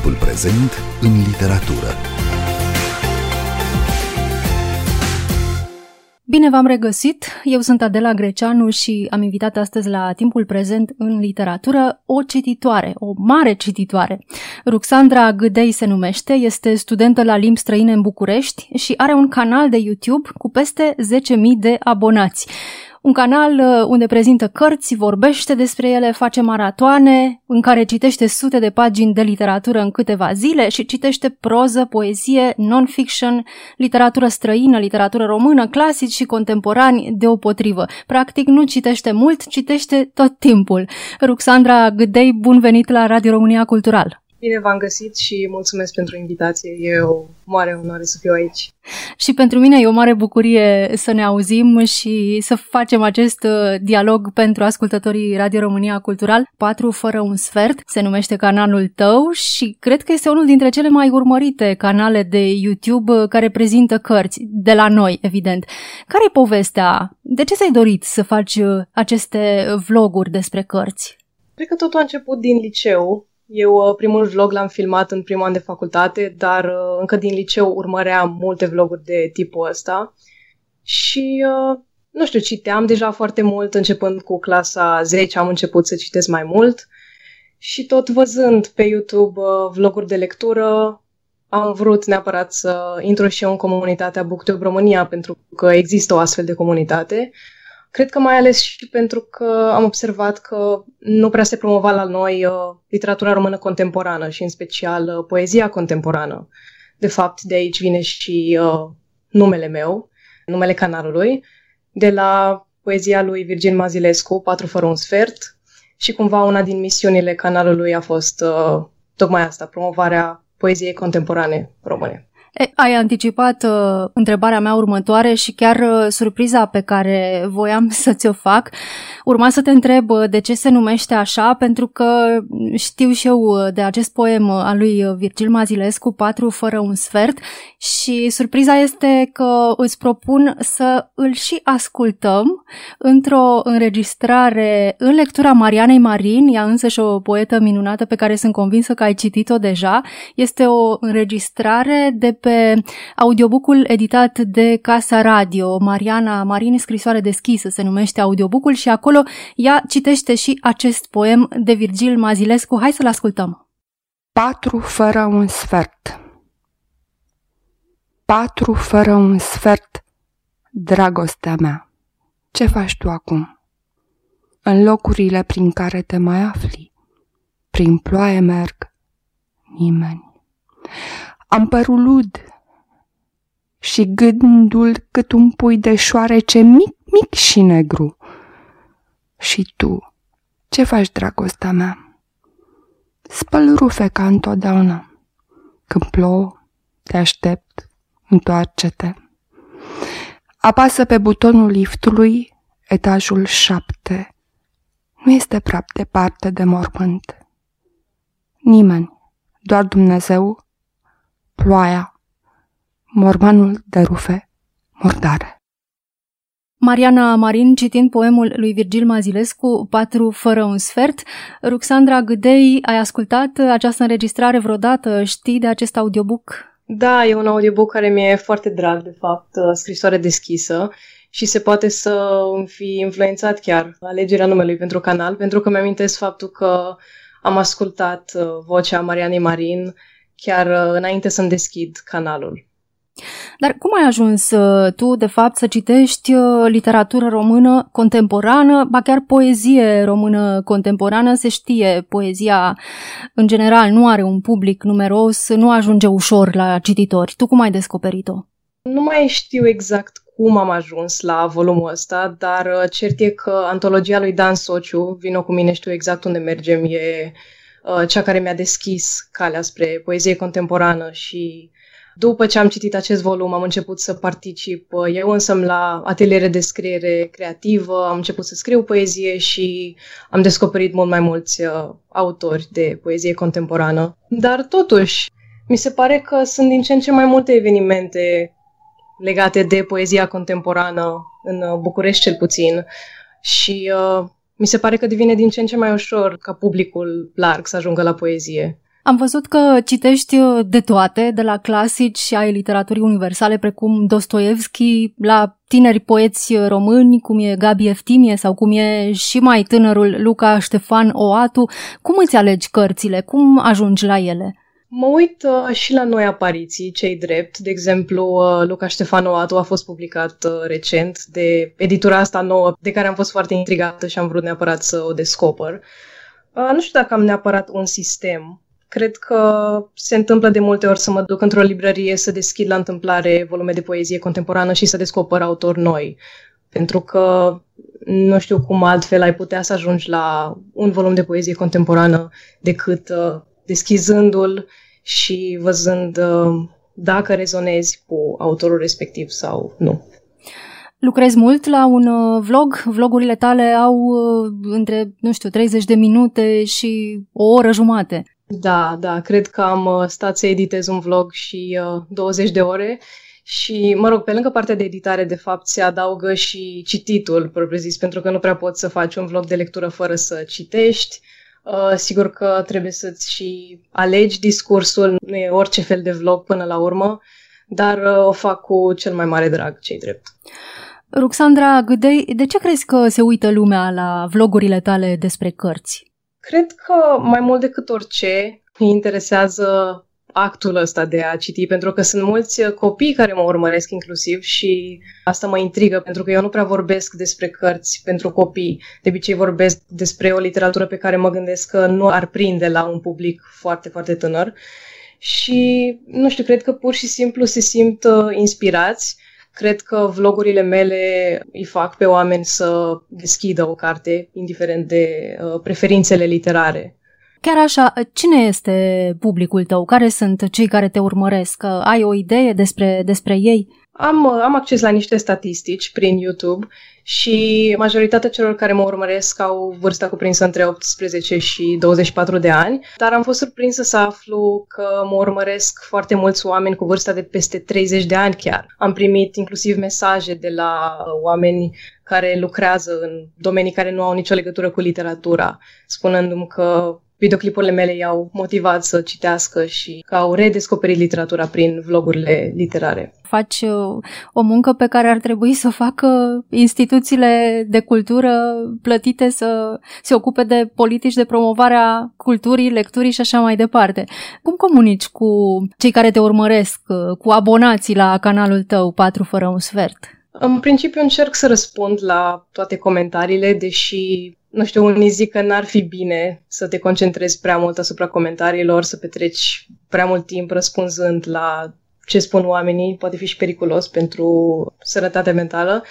Timpul prezent în literatură Bine v-am regăsit! Eu sunt Adela Greceanu și am invitat astăzi la Timpul prezent în literatură o cititoare, o mare cititoare. Ruxandra Gâdei se numește, este studentă la limbi străine în București și are un canal de YouTube cu peste 10.000 de abonați un canal uh, unde prezintă cărți, vorbește despre ele, face maratoane, în care citește sute de pagini de literatură în câteva zile și citește proză, poezie, non-fiction, literatură străină, literatură română, clasici și contemporani deopotrivă. Practic nu citește mult, citește tot timpul. Ruxandra Gâdei, bun venit la Radio România Cultural! Bine v-am găsit și mulțumesc pentru invitație. E o mare onoare să fiu aici. Și pentru mine e o mare bucurie să ne auzim și să facem acest uh, dialog pentru ascultătorii Radio România Cultural. 4 fără un sfert se numește canalul tău și cred că este unul dintre cele mai urmărite canale de YouTube uh, care prezintă cărți, de la noi, evident. Care e povestea? De ce ți-ai dorit să faci uh, aceste vloguri despre cărți? Cred că totul a început din liceu eu uh, primul vlog l-am filmat în primul an de facultate, dar uh, încă din liceu urmăream multe vloguri de tipul ăsta. Și, uh, nu știu, citeam deja foarte mult, începând cu clasa 10 am început să citesc mai mult. Și tot văzând pe YouTube vloguri de lectură, am vrut neapărat să intru și eu în comunitatea BookTube România, pentru că există o astfel de comunitate Cred că mai ales și pentru că am observat că nu prea se promova la noi uh, literatura română contemporană și în special uh, poezia contemporană. De fapt, de aici vine și uh, numele meu, numele canalului, de la poezia lui Virgil Mazilescu, Patru fără un sfert, și cumva una din misiunile canalului a fost uh, tocmai asta, promovarea poeziei contemporane române. E, ai anticipat uh, întrebarea mea următoare și chiar uh, surpriza pe care voiam să ți-o fac. Urma să te întreb uh, de ce se numește așa, pentru că știu și eu uh, de acest poem uh, al lui Virgil Mazilescu, Patru fără un sfert, și surpriza este că îți propun să îl și ascultăm într-o înregistrare în lectura Marianei Marin, ea însă și o poetă minunată pe care sunt convinsă că ai citit-o deja. Este o înregistrare de pe audiobookul editat de Casa Radio. Mariana Marin, scrisoare deschisă, se numește audiobookul și acolo ea citește și acest poem de Virgil Mazilescu. Hai să-l ascultăm. Patru fără un sfert Patru fără un sfert, dragostea mea, ce faci tu acum? În locurile prin care te mai afli, prin ploaie merg, nimeni. Am părul lud și gândul cât un pui de șoarece mic, mic și negru. Și tu, ce faci, dragostea mea? Spăl rufe ca întotdeauna. Când plouă, te aștept, întoarce-te. Apasă pe butonul liftului, etajul șapte. Nu este prea departe de mormânt. Nimeni, doar Dumnezeu ploaia, mormanul de rufe mordare. Mariana Marin citind poemul lui Virgil Mazilescu, Patru fără un sfert. Ruxandra Gâdei, ai ascultat această înregistrare vreodată? Știi de acest audiobook? Da, e un audiobook care mi-e foarte drag, de fapt, scrisoare deschisă și se poate să fi influențat chiar alegerea numelui pentru canal, pentru că mi-amintesc faptul că am ascultat uh, vocea Marianei Marin chiar uh, înainte să-mi deschid canalul. Dar cum ai ajuns uh, tu, de fapt, să citești uh, literatură română contemporană, ba chiar poezie română contemporană? Se știe, poezia, în general, nu are un public numeros, nu ajunge ușor la cititori. Tu cum ai descoperit-o? Nu mai știu exact cum am ajuns la volumul ăsta, dar cert e că antologia lui Dan Sociu, Vino cu mine, știu exact unde mergem, e Uh, cea care mi-a deschis calea spre poezie contemporană și după ce am citit acest volum, am început să particip uh, eu însă la ateliere de scriere creativă, am început să scriu poezie și am descoperit mult mai mulți uh, autori de poezie contemporană. Dar totuși, mi se pare că sunt din ce în ce mai multe evenimente legate de poezia contemporană, în București cel puțin. Și uh, mi se pare că devine din ce în ce mai ușor ca publicul larg să ajungă la poezie. Am văzut că citești de toate, de la clasici ai literaturii universale precum Dostoevski, la tineri poeți români, cum e Gabi Eftimie sau cum e și mai tânărul Luca Ștefan Oatu. Cum îți alegi cărțile? Cum ajungi la ele? Mă uit uh, și la noi apariții, cei drept. De exemplu, uh, Luca Ștefanoatu a fost publicat uh, recent de editura asta nouă, de care am fost foarte intrigată și am vrut neapărat să o descoper. Uh, nu știu dacă am neapărat un sistem. Cred că se întâmplă de multe ori să mă duc într-o librărie, să deschid la întâmplare volume de poezie contemporană și să descoper autori noi. Pentru că nu știu cum altfel ai putea să ajungi la un volum de poezie contemporană decât uh, deschizându-l și văzând uh, dacă rezonezi cu autorul respectiv sau nu. Lucrezi mult la un uh, vlog? Vlogurile tale au uh, între, nu știu, 30 de minute și o oră jumate. Da, da, cred că am stat să editez un vlog și uh, 20 de ore și, mă rog, pe lângă partea de editare, de fapt, se adaugă și cititul, propriu-zis, pentru că nu prea poți să faci un vlog de lectură fără să citești. Uh, sigur că trebuie să-ți și alegi discursul, nu e orice fel de vlog până la urmă, dar uh, o fac cu cel mai mare drag, cei drept. Ruxandra Gâdei, de ce crezi că se uită lumea la vlogurile tale despre cărți? Cred că mai mult decât orice îi interesează actul ăsta de a citi, pentru că sunt mulți uh, copii care mă urmăresc inclusiv și asta mă intrigă, pentru că eu nu prea vorbesc despre cărți pentru copii. De obicei vorbesc despre o literatură pe care mă gândesc că nu ar prinde la un public foarte, foarte tânăr. Și, nu știu, cred că pur și simplu se simt uh, inspirați. Cred că vlogurile mele îi fac pe oameni să deschidă o carte, indiferent de uh, preferințele literare Chiar așa, cine este publicul tău? Care sunt cei care te urmăresc? Ai o idee despre, despre ei? Am, am acces la niște statistici prin YouTube și majoritatea celor care mă urmăresc au vârsta cuprinsă între 18 și 24 de ani, dar am fost surprinsă să aflu că mă urmăresc foarte mulți oameni cu vârsta de peste 30 de ani chiar. Am primit inclusiv mesaje de la oameni care lucrează în domenii care nu au nicio legătură cu literatura, spunându-mi că videoclipurile mele i-au motivat să citească și că au redescoperit literatura prin vlogurile literare. Faci uh, o muncă pe care ar trebui să o facă instituțiile de cultură plătite să se ocupe de politici de promovare a culturii, lecturii și așa mai departe. Cum comunici cu cei care te urmăresc, uh, cu abonații la canalul tău 4 fără un sfert? În principiu încerc să răspund la toate comentariile, deși nu știu, unii zic că n-ar fi bine să te concentrezi prea mult asupra comentariilor, să petreci prea mult timp răspunzând la ce spun oamenii, poate fi și periculos pentru sănătatea mentală.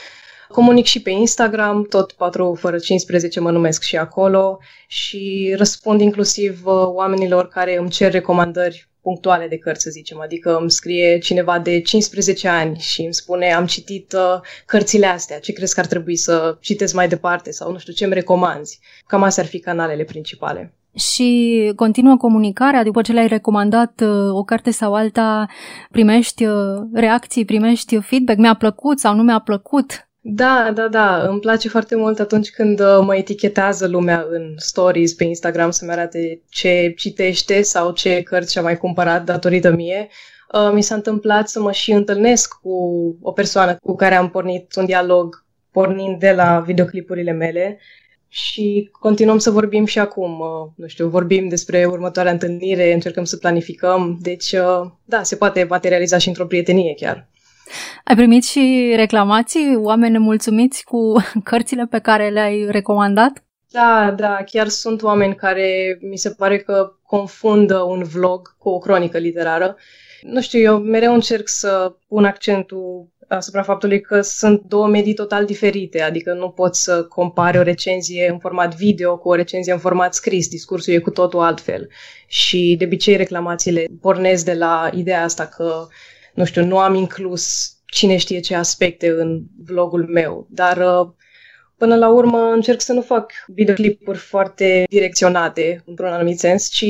Comunic și pe Instagram, tot 4 fără 15 mă numesc și acolo și răspund inclusiv uh, oamenilor care îmi cer recomandări punctuale de cărți, să zicem. Adică îmi scrie cineva de 15 ani și îmi spune am citit uh, cărțile astea, ce crezi că ar trebui să citesc mai departe sau nu știu ce îmi recomanzi. Cam astea ar fi canalele principale. Și continuă comunicarea, după ce le-ai recomandat uh, o carte sau alta, primești uh, reacții, primești feedback, mi-a plăcut sau nu mi-a plăcut? Da, da, da. Îmi place foarte mult atunci când uh, mă etichetează lumea în stories pe Instagram să-mi arate ce citește sau ce cărți și-a mai cumpărat datorită mie. Uh, mi s-a întâmplat să mă și întâlnesc cu o persoană cu care am pornit un dialog pornind de la videoclipurile mele și continuăm să vorbim și acum. Uh, nu știu, vorbim despre următoarea întâlnire, încercăm să planificăm, deci da, se poate materializa și într-o prietenie chiar. Ai primit și reclamații, oameni nemulțumiți cu cărțile pe care le-ai recomandat? Da, da, chiar sunt oameni care mi se pare că confundă un vlog cu o cronică literară. Nu știu, eu mereu încerc să pun accentul asupra faptului că sunt două medii total diferite, adică nu poți să compari o recenzie în format video cu o recenzie în format scris, discursul e cu totul altfel. Și de obicei reclamațiile pornesc de la ideea asta că nu știu, nu am inclus cine știe ce aspecte în vlogul meu, dar uh, până la urmă încerc să nu fac videoclipuri foarte direcționate, într-un anumit sens, ci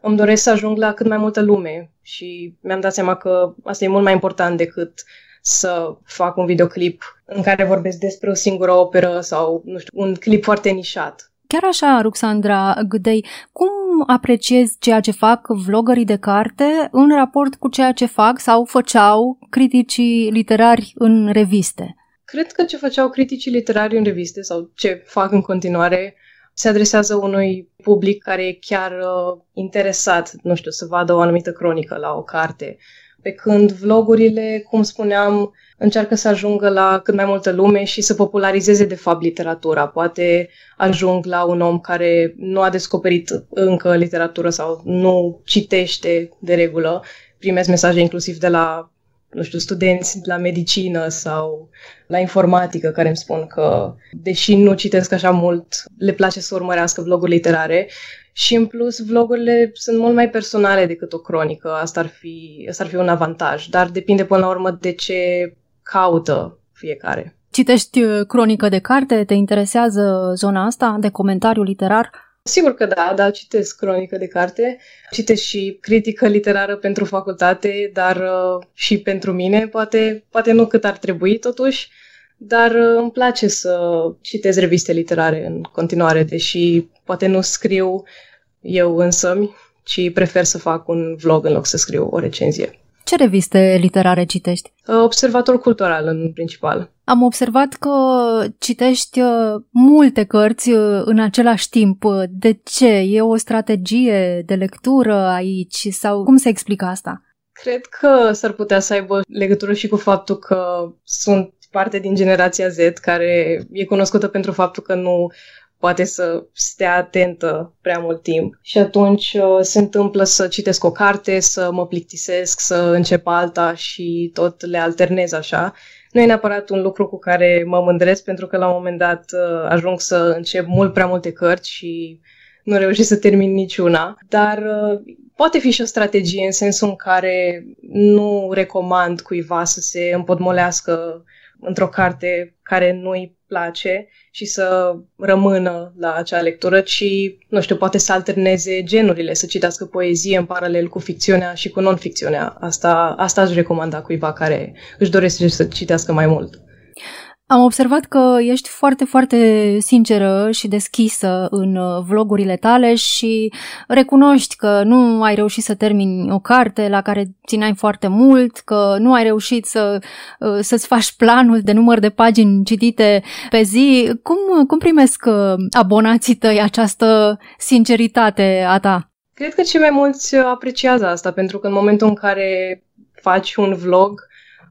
îmi doresc să ajung la cât mai multă lume și mi-am dat seama că asta e mult mai important decât să fac un videoclip în care vorbesc despre o singură operă sau, nu știu, un clip foarte nișat. Chiar așa, Ruxandra Gâdei, cum apreciezi ceea ce fac vlogării de carte în raport cu ceea ce fac sau făceau criticii literari în reviste? Cred că ce făceau criticii literari în reviste sau ce fac în continuare se adresează unui public care e chiar uh, interesat, nu știu, să vadă o anumită cronică la o carte. Pe când vlogurile, cum spuneam, încearcă să ajungă la cât mai multă lume și să popularizeze, de fapt, literatura. Poate ajung la un om care nu a descoperit încă literatură sau nu citește de regulă. Primesc mesaje inclusiv de la nu știu, studenți la medicină sau la informatică care îmi spun că, deși nu citesc așa mult, le place să urmărească vloguri literare și în plus vlogurile sunt mult mai personale decât o cronică. Asta ar fi, asta ar fi un avantaj, dar depinde până la urmă de ce caută fiecare. Citești uh, cronică de carte? Te interesează zona asta de comentariu literar? Sigur că da, da, citesc cronică de carte, citesc și critică literară pentru facultate, dar uh, și pentru mine, poate, poate nu cât ar trebui totuși, dar uh, îmi place să citesc reviste literare în continuare, deși poate nu scriu eu însă, ci prefer să fac un vlog în loc să scriu o recenzie. Ce reviste literare citești? Uh, observator cultural, în principal. Am observat că citești uh, multe cărți uh, în același timp. De ce? E o strategie de lectură aici? Sau cum se explică asta? Cred că s-ar putea să aibă legătură și cu faptul că sunt parte din generația Z care e cunoscută pentru faptul că nu poate să stea atentă prea mult timp. Și atunci uh, se întâmplă să citesc o carte, să mă plictisesc, să încep alta și tot le alternez așa. Nu e neapărat un lucru cu care mă mândresc, pentru că la un moment dat uh, ajung să încep mult prea multe cărți și nu reușesc să termin niciuna, dar uh, poate fi și o strategie în sensul în care nu recomand cuiva să se împodmolească într-o carte care nu-i place și să rămână la acea lectură, ci, nu știu, poate să alterneze genurile, să citească poezie în paralel cu ficțiunea și cu non-ficțiunea. Asta, asta aș recomanda cuiva care își dorește să citească mai mult. Am observat că ești foarte, foarte sinceră și deschisă în uh, vlogurile tale și recunoști că nu ai reușit să termini o carte la care țineai foarte mult, că nu ai reușit să, uh, să-ți faci planul de număr de pagini citite pe zi. Cum, cum primesc uh, abonații tăi această sinceritate a ta? Cred că cei mai mulți apreciază asta, pentru că în momentul în care faci un vlog,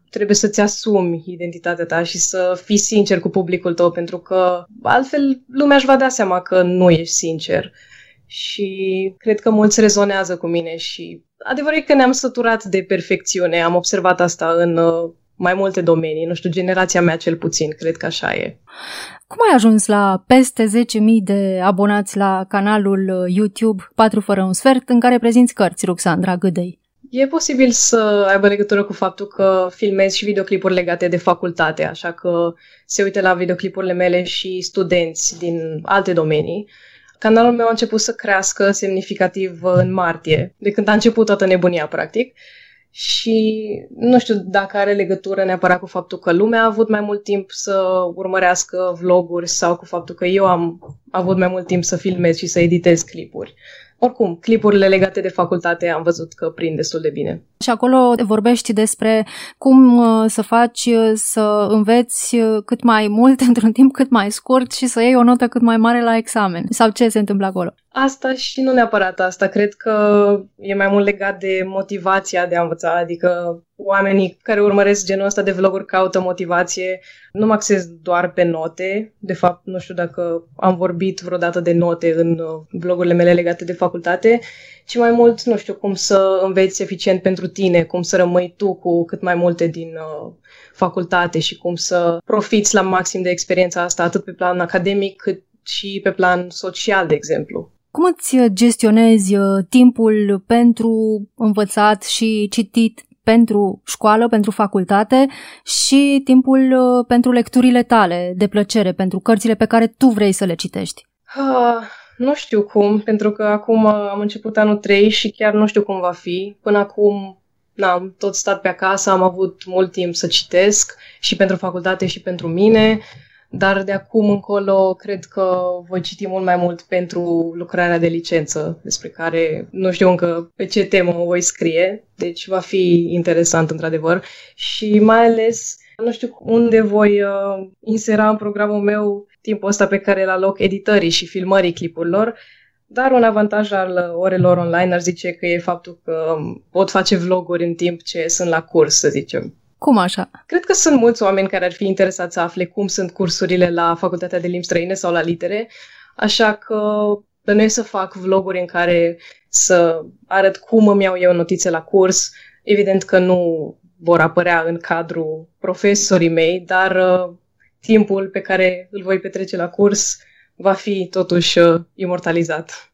trebuie să-ți asumi identitatea ta și să fii sincer cu publicul tău, pentru că altfel lumea își va da seama că nu ești sincer. Și cred că mulți rezonează cu mine și adevărul e că ne-am săturat de perfecțiune. Am observat asta în uh, mai multe domenii. Nu știu, generația mea cel puțin, cred că așa e. Cum ai ajuns la peste 10.000 de abonați la canalul uh, YouTube 4 fără un sfert în care prezinți cărți, Ruxandra Gâdei? E posibil să aibă legătură cu faptul că filmez și videoclipuri legate de facultate, așa că se uită la videoclipurile mele și studenți din alte domenii. Canalul meu a început să crească semnificativ în martie, de când a început toată nebunia, practic. Și nu știu dacă are legătură neapărat cu faptul că lumea a avut mai mult timp să urmărească vloguri sau cu faptul că eu am avut mai mult timp să filmez și să editez clipuri. Oricum, clipurile legate de facultate am văzut că prind destul de bine. Și acolo vorbești despre cum uh, să faci uh, să înveți uh, cât mai mult într-un timp cât mai scurt și să iei o notă cât mai mare la examen. Sau ce se întâmplă acolo? Asta și nu neapărat asta. Cred că e mai mult legat de motivația de a învăța. Adică oamenii care urmăresc genul ăsta de vloguri caută motivație. Nu mă acces doar pe note. De fapt, nu știu dacă am vorbit vreodată de note în vlogurile mele legate de facultate, ci mai mult, nu știu, cum să înveți eficient pentru tine, cum să rămâi tu cu cât mai multe din uh, facultate și cum să profiți la maxim de experiența asta, atât pe plan academic cât și pe plan social, de exemplu. Cum îți gestionezi uh, timpul pentru învățat și citit pentru școală, pentru facultate și timpul uh, pentru lecturile tale de plăcere, pentru cărțile pe care tu vrei să le citești? Uh, nu știu cum, pentru că acum am început anul 3 și chiar nu știu cum va fi. Până acum n-am tot stat pe acasă, am avut mult timp să citesc și pentru facultate și pentru mine. Dar de acum încolo cred că voi citi mult mai mult pentru lucrarea de licență, despre care nu știu încă pe ce temă o voi scrie, deci va fi interesant într-adevăr și mai ales nu știu unde voi uh, insera în programul meu timpul ăsta pe care îl aloc editării și filmării clipurilor, dar un avantaj al orelor online ar zice că e faptul că pot face vloguri în timp ce sunt la curs, să zicem. Cum așa? Cred că sunt mulți oameni care ar fi interesați să afle cum sunt cursurile la Facultatea de Limbi Străine sau la litere, așa că plănuiesc să fac vloguri în care să arăt cum îmi iau eu notițe la curs. Evident că nu vor apărea în cadrul profesorii mei, dar uh, timpul pe care îl voi petrece la curs va fi totuși uh, imortalizat.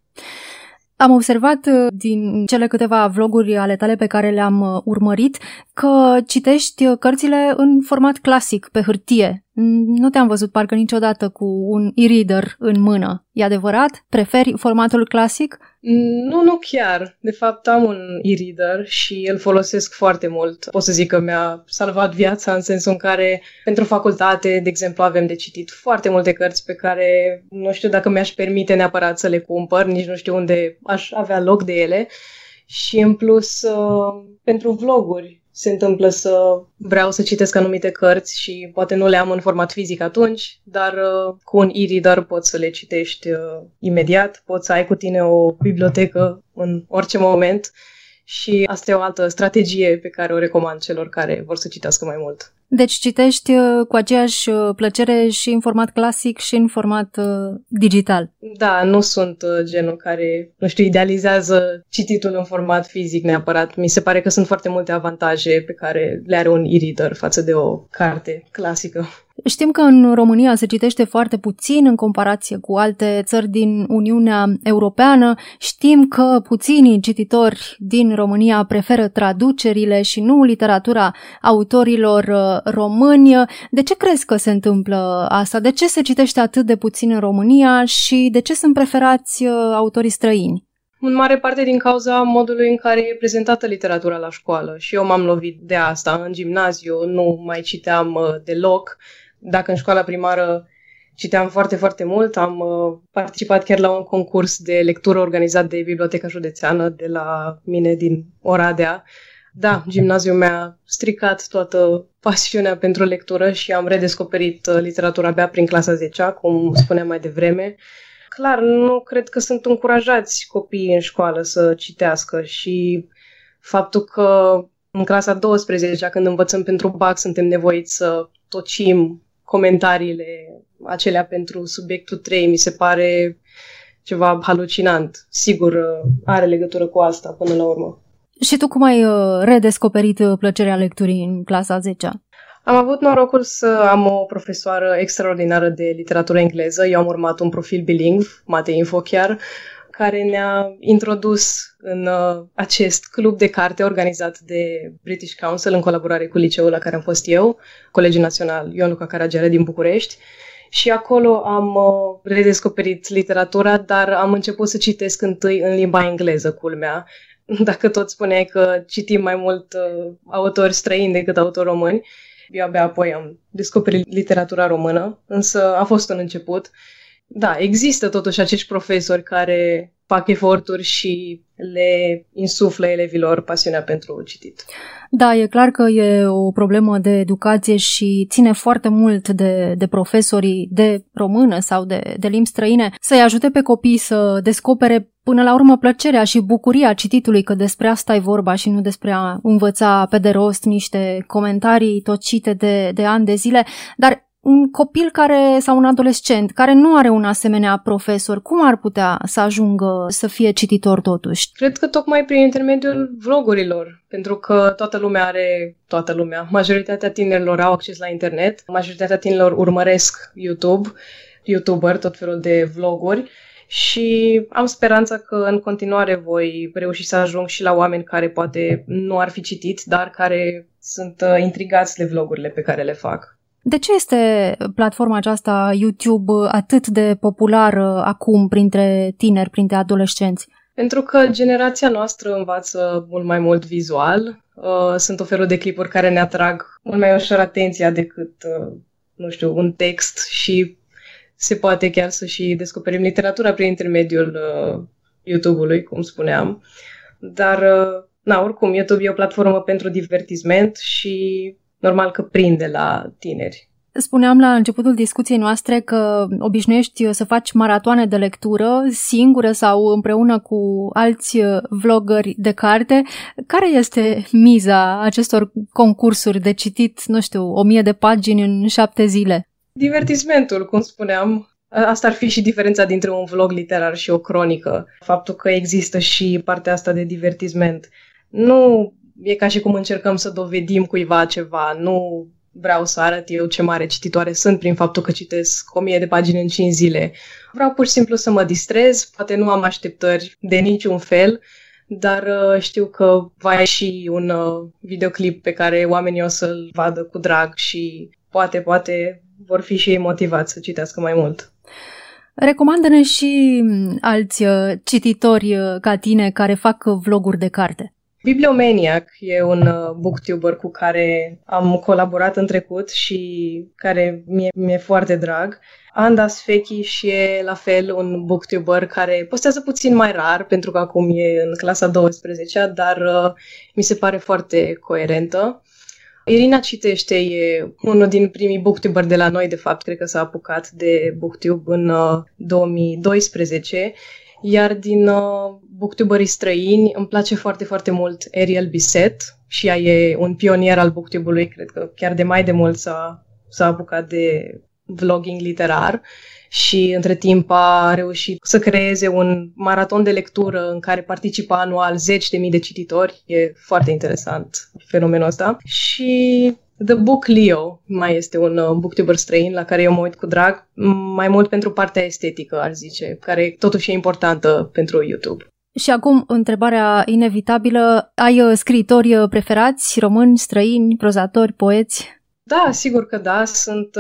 Am observat uh, din cele câteva vloguri ale tale pe care le-am uh, urmărit că citești uh, cărțile în format clasic, pe hârtie. Nu te-am văzut parcă niciodată cu un e-reader în mână. E adevărat? Preferi formatul clasic? Nu, nu chiar. De fapt, am un e-reader și îl folosesc foarte mult. Pot să zic că mi-a salvat viața în sensul în care, pentru facultate, de exemplu, avem de citit foarte multe cărți pe care nu știu dacă mi-aș permite neapărat să le cumpăr, nici nu știu unde aș avea loc de ele. Și, în plus, uh, pentru vloguri, se întâmplă să vreau să citesc anumite cărți și poate nu le am în format fizic atunci, dar uh, cu un e-reader poți să le citești uh, imediat, poți să ai cu tine o bibliotecă în orice moment și asta e o altă strategie pe care o recomand celor care vor să citească mai mult. Deci citești uh, cu aceeași uh, plăcere și în format clasic și în format uh, digital. Da, nu sunt genul care, nu știu, idealizează cititul în format fizic neapărat. Mi se pare că sunt foarte multe avantaje pe care le are un e-reader față de o carte clasică. Știm că în România se citește foarte puțin în comparație cu alte țări din Uniunea Europeană. Știm că puținii cititori din România preferă traducerile și nu literatura autorilor uh, români. De ce crezi că se întâmplă asta? De ce se citește atât de puțin în România și de ce sunt preferați uh, autorii străini? în mare parte din cauza modului în care e prezentată literatura la școală. Și eu m-am lovit de asta. În gimnaziu nu mai citeam uh, deloc dacă în școala primară citeam foarte, foarte mult, am uh, participat chiar la un concurs de lectură organizat de Biblioteca Județeană de la mine din Oradea. Da, gimnaziul mi-a stricat toată pasiunea pentru lectură și am redescoperit uh, literatura abia prin clasa 10 cum spuneam mai devreme. Clar, nu cred că sunt încurajați copiii în școală să citească și faptul că în clasa 12, când învățăm pentru BAC, suntem nevoiți să tocim comentariile acelea pentru subiectul 3 mi se pare ceva halucinant. Sigur, uh, are legătură cu asta până la urmă. Și tu cum ai uh, redescoperit uh, plăcerea lecturii în clasa 10 Am avut norocul să am o profesoară extraordinară de literatură engleză. Eu am urmat un profil bilingv, Mate Info chiar, care ne-a introdus în uh, acest club de carte organizat de British Council în colaborare cu liceul la care am fost eu, Colegiul Național Ion Luca Caragiale din București. Și acolo am uh, redescoperit literatura, dar am început să citesc întâi în limba engleză, culmea. Dacă tot spuneai că citim mai mult uh, autori străini decât autori români, eu abia apoi am descoperit literatura română, însă a fost un început da, există totuși acești profesori care fac eforturi și le insuflă elevilor pasiunea pentru citit. Da, e clar că e o problemă de educație și ține foarte mult de, de profesorii de română sau de, de limbi străine să-i ajute pe copii să descopere până la urmă plăcerea și bucuria cititului, că despre asta e vorba și nu despre a învăța pe de rost niște comentarii tocite de, de ani de zile, dar un copil care sau un adolescent care nu are un asemenea profesor, cum ar putea să ajungă să fie cititor totuși? Cred că tocmai prin intermediul vlogurilor, pentru că toată lumea are, toată lumea, majoritatea tinerilor au acces la internet, majoritatea tinerilor urmăresc YouTube, YouTuber, tot felul de vloguri și am speranța că în continuare voi reuși să ajung și la oameni care poate nu ar fi citit, dar care sunt uh, intrigați de vlogurile pe care le fac. De ce este platforma aceasta YouTube atât de populară acum printre tineri, printre adolescenți? Pentru că generația noastră învață mult mai mult vizual. Uh, sunt o felul de clipuri care ne atrag mult mai ușor atenția decât uh, nu știu, un text și se poate chiar să și descoperim literatura prin intermediul uh, YouTube-ului, cum spuneam. Dar, uh, na, oricum, YouTube e o platformă pentru divertisment și normal că prinde la tineri. Spuneam la începutul discuției noastre că obișnuiești să faci maratoane de lectură singură sau împreună cu alți vloggeri de carte. Care este miza acestor concursuri de citit, nu știu, o mie de pagini în șapte zile? Divertismentul, cum spuneam. Asta ar fi și diferența dintre un vlog literar și o cronică. Faptul că există și partea asta de divertisment. Nu e ca și cum încercăm să dovedim cuiva ceva, nu vreau să arăt eu ce mare cititoare sunt prin faptul că citesc o mie de pagini în 5 zile. Vreau pur și simplu să mă distrez, poate nu am așteptări de niciun fel, dar uh, știu că va ieși un uh, videoclip pe care oamenii o să-l vadă cu drag și poate, poate vor fi și ei motivați să citească mai mult. Recomandă-ne și alți uh, cititori ca tine care fac vloguri de carte. Bibliomaniac e un uh, booktuber cu care am colaborat în trecut și care mi-e, mi-e foarte drag. Andas Fechi și e la fel un booktuber care postează puțin mai rar, pentru că acum e în clasa 12 dar uh, mi se pare foarte coerentă. Irina Citește e unul din primii booktuberi de la noi, de fapt, cred că s-a apucat de booktube în uh, 2012 iar din uh, booktuberii străini îmi place foarte, foarte mult Ariel Bisset și ea e un pionier al booktube-ului, cred că chiar de mai de mult s-a, s-a apucat de vlogging literar și între timp a reușit să creeze un maraton de lectură în care participă anual zeci de mii de cititori. E foarte interesant fenomenul ăsta. Și The Book Leo mai este un uh, booktuber străin la care eu mă uit cu drag, mai mult pentru partea estetică, ar zice, care totuși e importantă pentru YouTube. Și acum, întrebarea inevitabilă, ai uh, scriitori uh, preferați, români, străini, prozatori, poeți? Da, sigur că da. Sunt,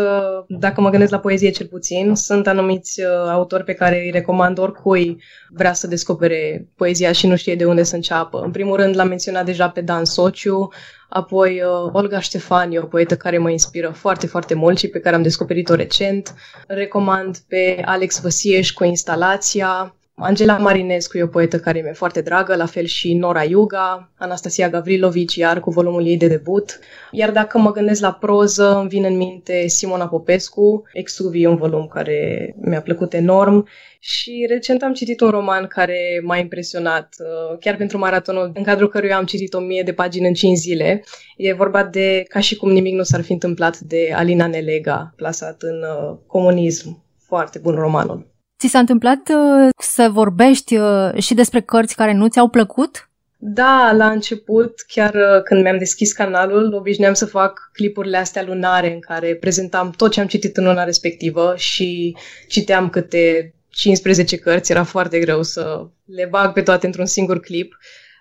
dacă mă gândesc la poezie cel puțin, sunt anumiți autori pe care îi recomand oricui vrea să descopere poezia și nu știe de unde să înceapă. În primul rând l-am menționat deja pe Dan Sociu, apoi Olga Ștefani, o poetă care mă inspiră foarte, foarte mult și pe care am descoperit-o recent. Recomand pe Alex Văsieș cu instalația, Angela Marinescu e o poetă care mi-e foarte dragă, la fel și Nora Yuga, Anastasia Gavrilovici, iar cu volumul ei de debut. Iar dacă mă gândesc la proză, îmi vine în minte Simona Popescu, Exuvi, un volum care mi-a plăcut enorm. Și recent am citit un roman care m-a impresionat, uh, chiar pentru maratonul în cadrul căruia am citit o mie de pagini în 5 zile. E vorba de Ca și cum nimic nu s-ar fi întâmplat de Alina Nelega, plasat în uh, comunism. Foarte bun romanul. Ți s-a întâmplat uh, să vorbești uh, și despre cărți care nu ți-au plăcut? Da, la început, chiar uh, când mi-am deschis canalul, obișnuiam să fac clipurile astea lunare în care prezentam tot ce am citit în luna respectivă și citeam câte 15 cărți, era foarte greu să le bag pe toate într-un singur clip,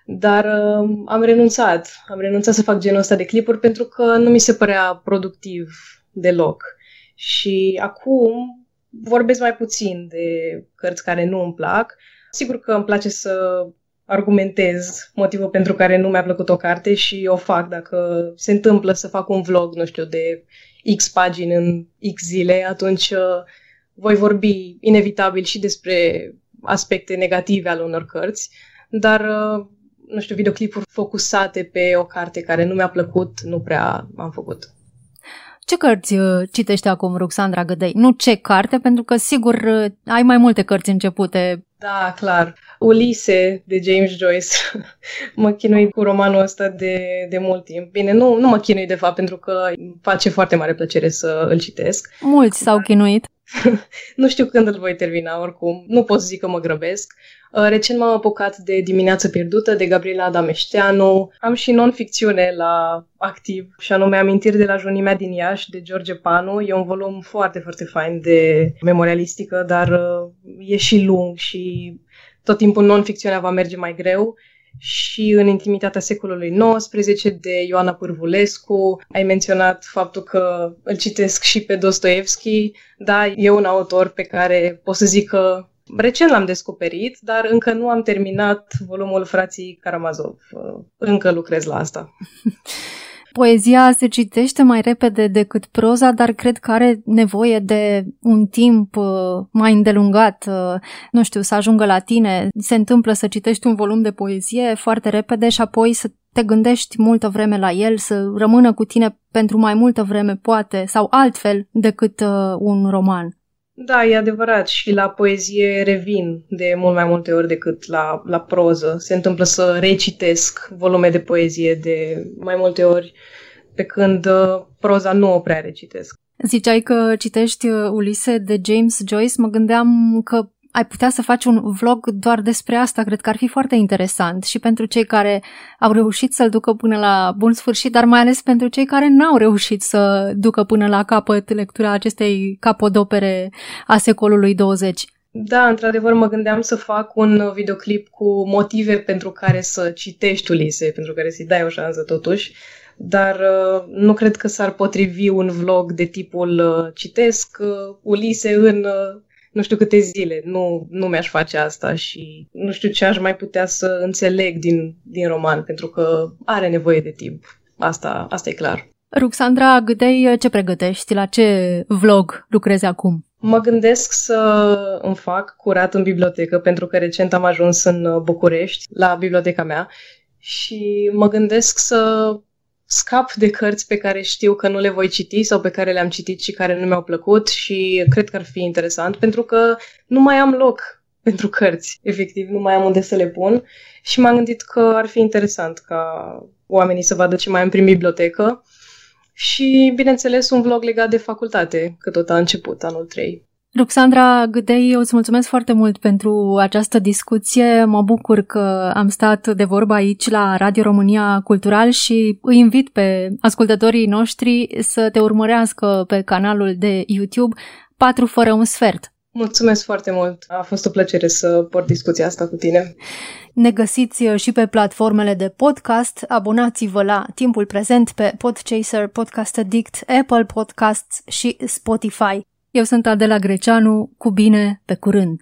dar uh, am renunțat. Am renunțat să fac genul ăsta de clipuri pentru că nu mi se părea productiv deloc. Și acum vorbesc mai puțin de cărți care nu îmi plac. Sigur că îmi place să argumentez motivul pentru care nu mi-a plăcut o carte și o fac dacă se întâmplă să fac un vlog, nu știu, de X pagini în X zile, atunci uh, voi vorbi inevitabil și despre aspecte negative ale unor cărți, dar, uh, nu știu, videoclipuri focusate pe o carte care nu mi-a plăcut, nu prea am făcut. Ce cărți uh, citești acum, Ruxandra Gădei? Nu ce carte, pentru că sigur uh, ai mai multe cărți începute. Da, clar. Ulise de James Joyce. mă chinui cu romanul ăsta de, de mult timp. Bine, nu, nu mă chinui de fapt pentru că îmi face foarte mare plăcere să îl citesc. Mulți s-au chinuit. nu știu când îl voi termina oricum. Nu pot să zic că mă grăbesc. Uh, recent m-am apucat de Dimineață pierdută de Gabriela Adameșteanu. Am și non-ficțiune la activ și anume Amintiri de la Junimea din Iași de George Panu. E un volum foarte, foarte fain de memorialistică, dar uh, e și lung și tot timpul non-ficțiunea va merge mai greu și în Intimitatea secolului XIX de Ioana Pârvulescu. Ai menționat faptul că îl citesc și pe Dostoevski. Da, e un autor pe care pot să zic că Recent l-am descoperit, dar încă nu am terminat volumul frații Karamazov. Încă lucrez la asta. Poezia se citește mai repede decât proza, dar cred că are nevoie de un timp uh, mai îndelungat, uh, nu știu, să ajungă la tine. Se întâmplă să citești un volum de poezie foarte repede și apoi să te gândești multă vreme la el, să rămână cu tine pentru mai multă vreme, poate, sau altfel decât uh, un roman. Da, e adevărat și la poezie revin de mult mai multe ori decât la, la proză. Se întâmplă să recitesc volume de poezie de mai multe ori, pe când uh, proza nu o prea recitesc. Ziceai că citești uh, Ulise de James Joyce, mă gândeam că ai putea să faci un vlog doar despre asta, cred că ar fi foarte interesant și pentru cei care au reușit să-l ducă până la bun sfârșit, dar mai ales pentru cei care n-au reușit să ducă până la capăt lectura acestei capodopere a secolului 20. Da, într-adevăr mă gândeam să fac un videoclip cu motive pentru care să citești Ulise, pentru care să-i dai o șansă totuși, dar uh, nu cred că s-ar potrivi un vlog de tipul uh, citesc uh, Ulise în uh, nu știu câte zile. Nu, nu mi-aș face asta și nu știu ce aș mai putea să înțeleg din, din roman, pentru că are nevoie de timp. Asta, asta e clar. Ruxandra Gâdei, ce pregătești? La ce vlog lucrezi acum? Mă gândesc să îmi fac curat în bibliotecă, pentru că recent am ajuns în București, la biblioteca mea, și mă gândesc să scap de cărți pe care știu că nu le voi citi sau pe care le-am citit și care nu mi-au plăcut și cred că ar fi interesant pentru că nu mai am loc pentru cărți, efectiv, nu mai am unde să le pun și m-am gândit că ar fi interesant ca oamenii să vadă ce mai am prin bibliotecă și, bineînțeles, un vlog legat de facultate, că tot a început anul 3. Ruxandra Gâdei, eu îți mulțumesc foarte mult pentru această discuție. Mă bucur că am stat de vorbă aici la Radio România Cultural și îi invit pe ascultătorii noștri să te urmărească pe canalul de YouTube 4 fără un sfert. Mulțumesc foarte mult. A fost o plăcere să port discuția asta cu tine. Ne găsiți și pe platformele de podcast. Abonați-vă la timpul prezent pe Podchaser, Podcast Addict, Apple Podcasts și Spotify. Eu sunt Adela Greceanu, cu bine, pe curând!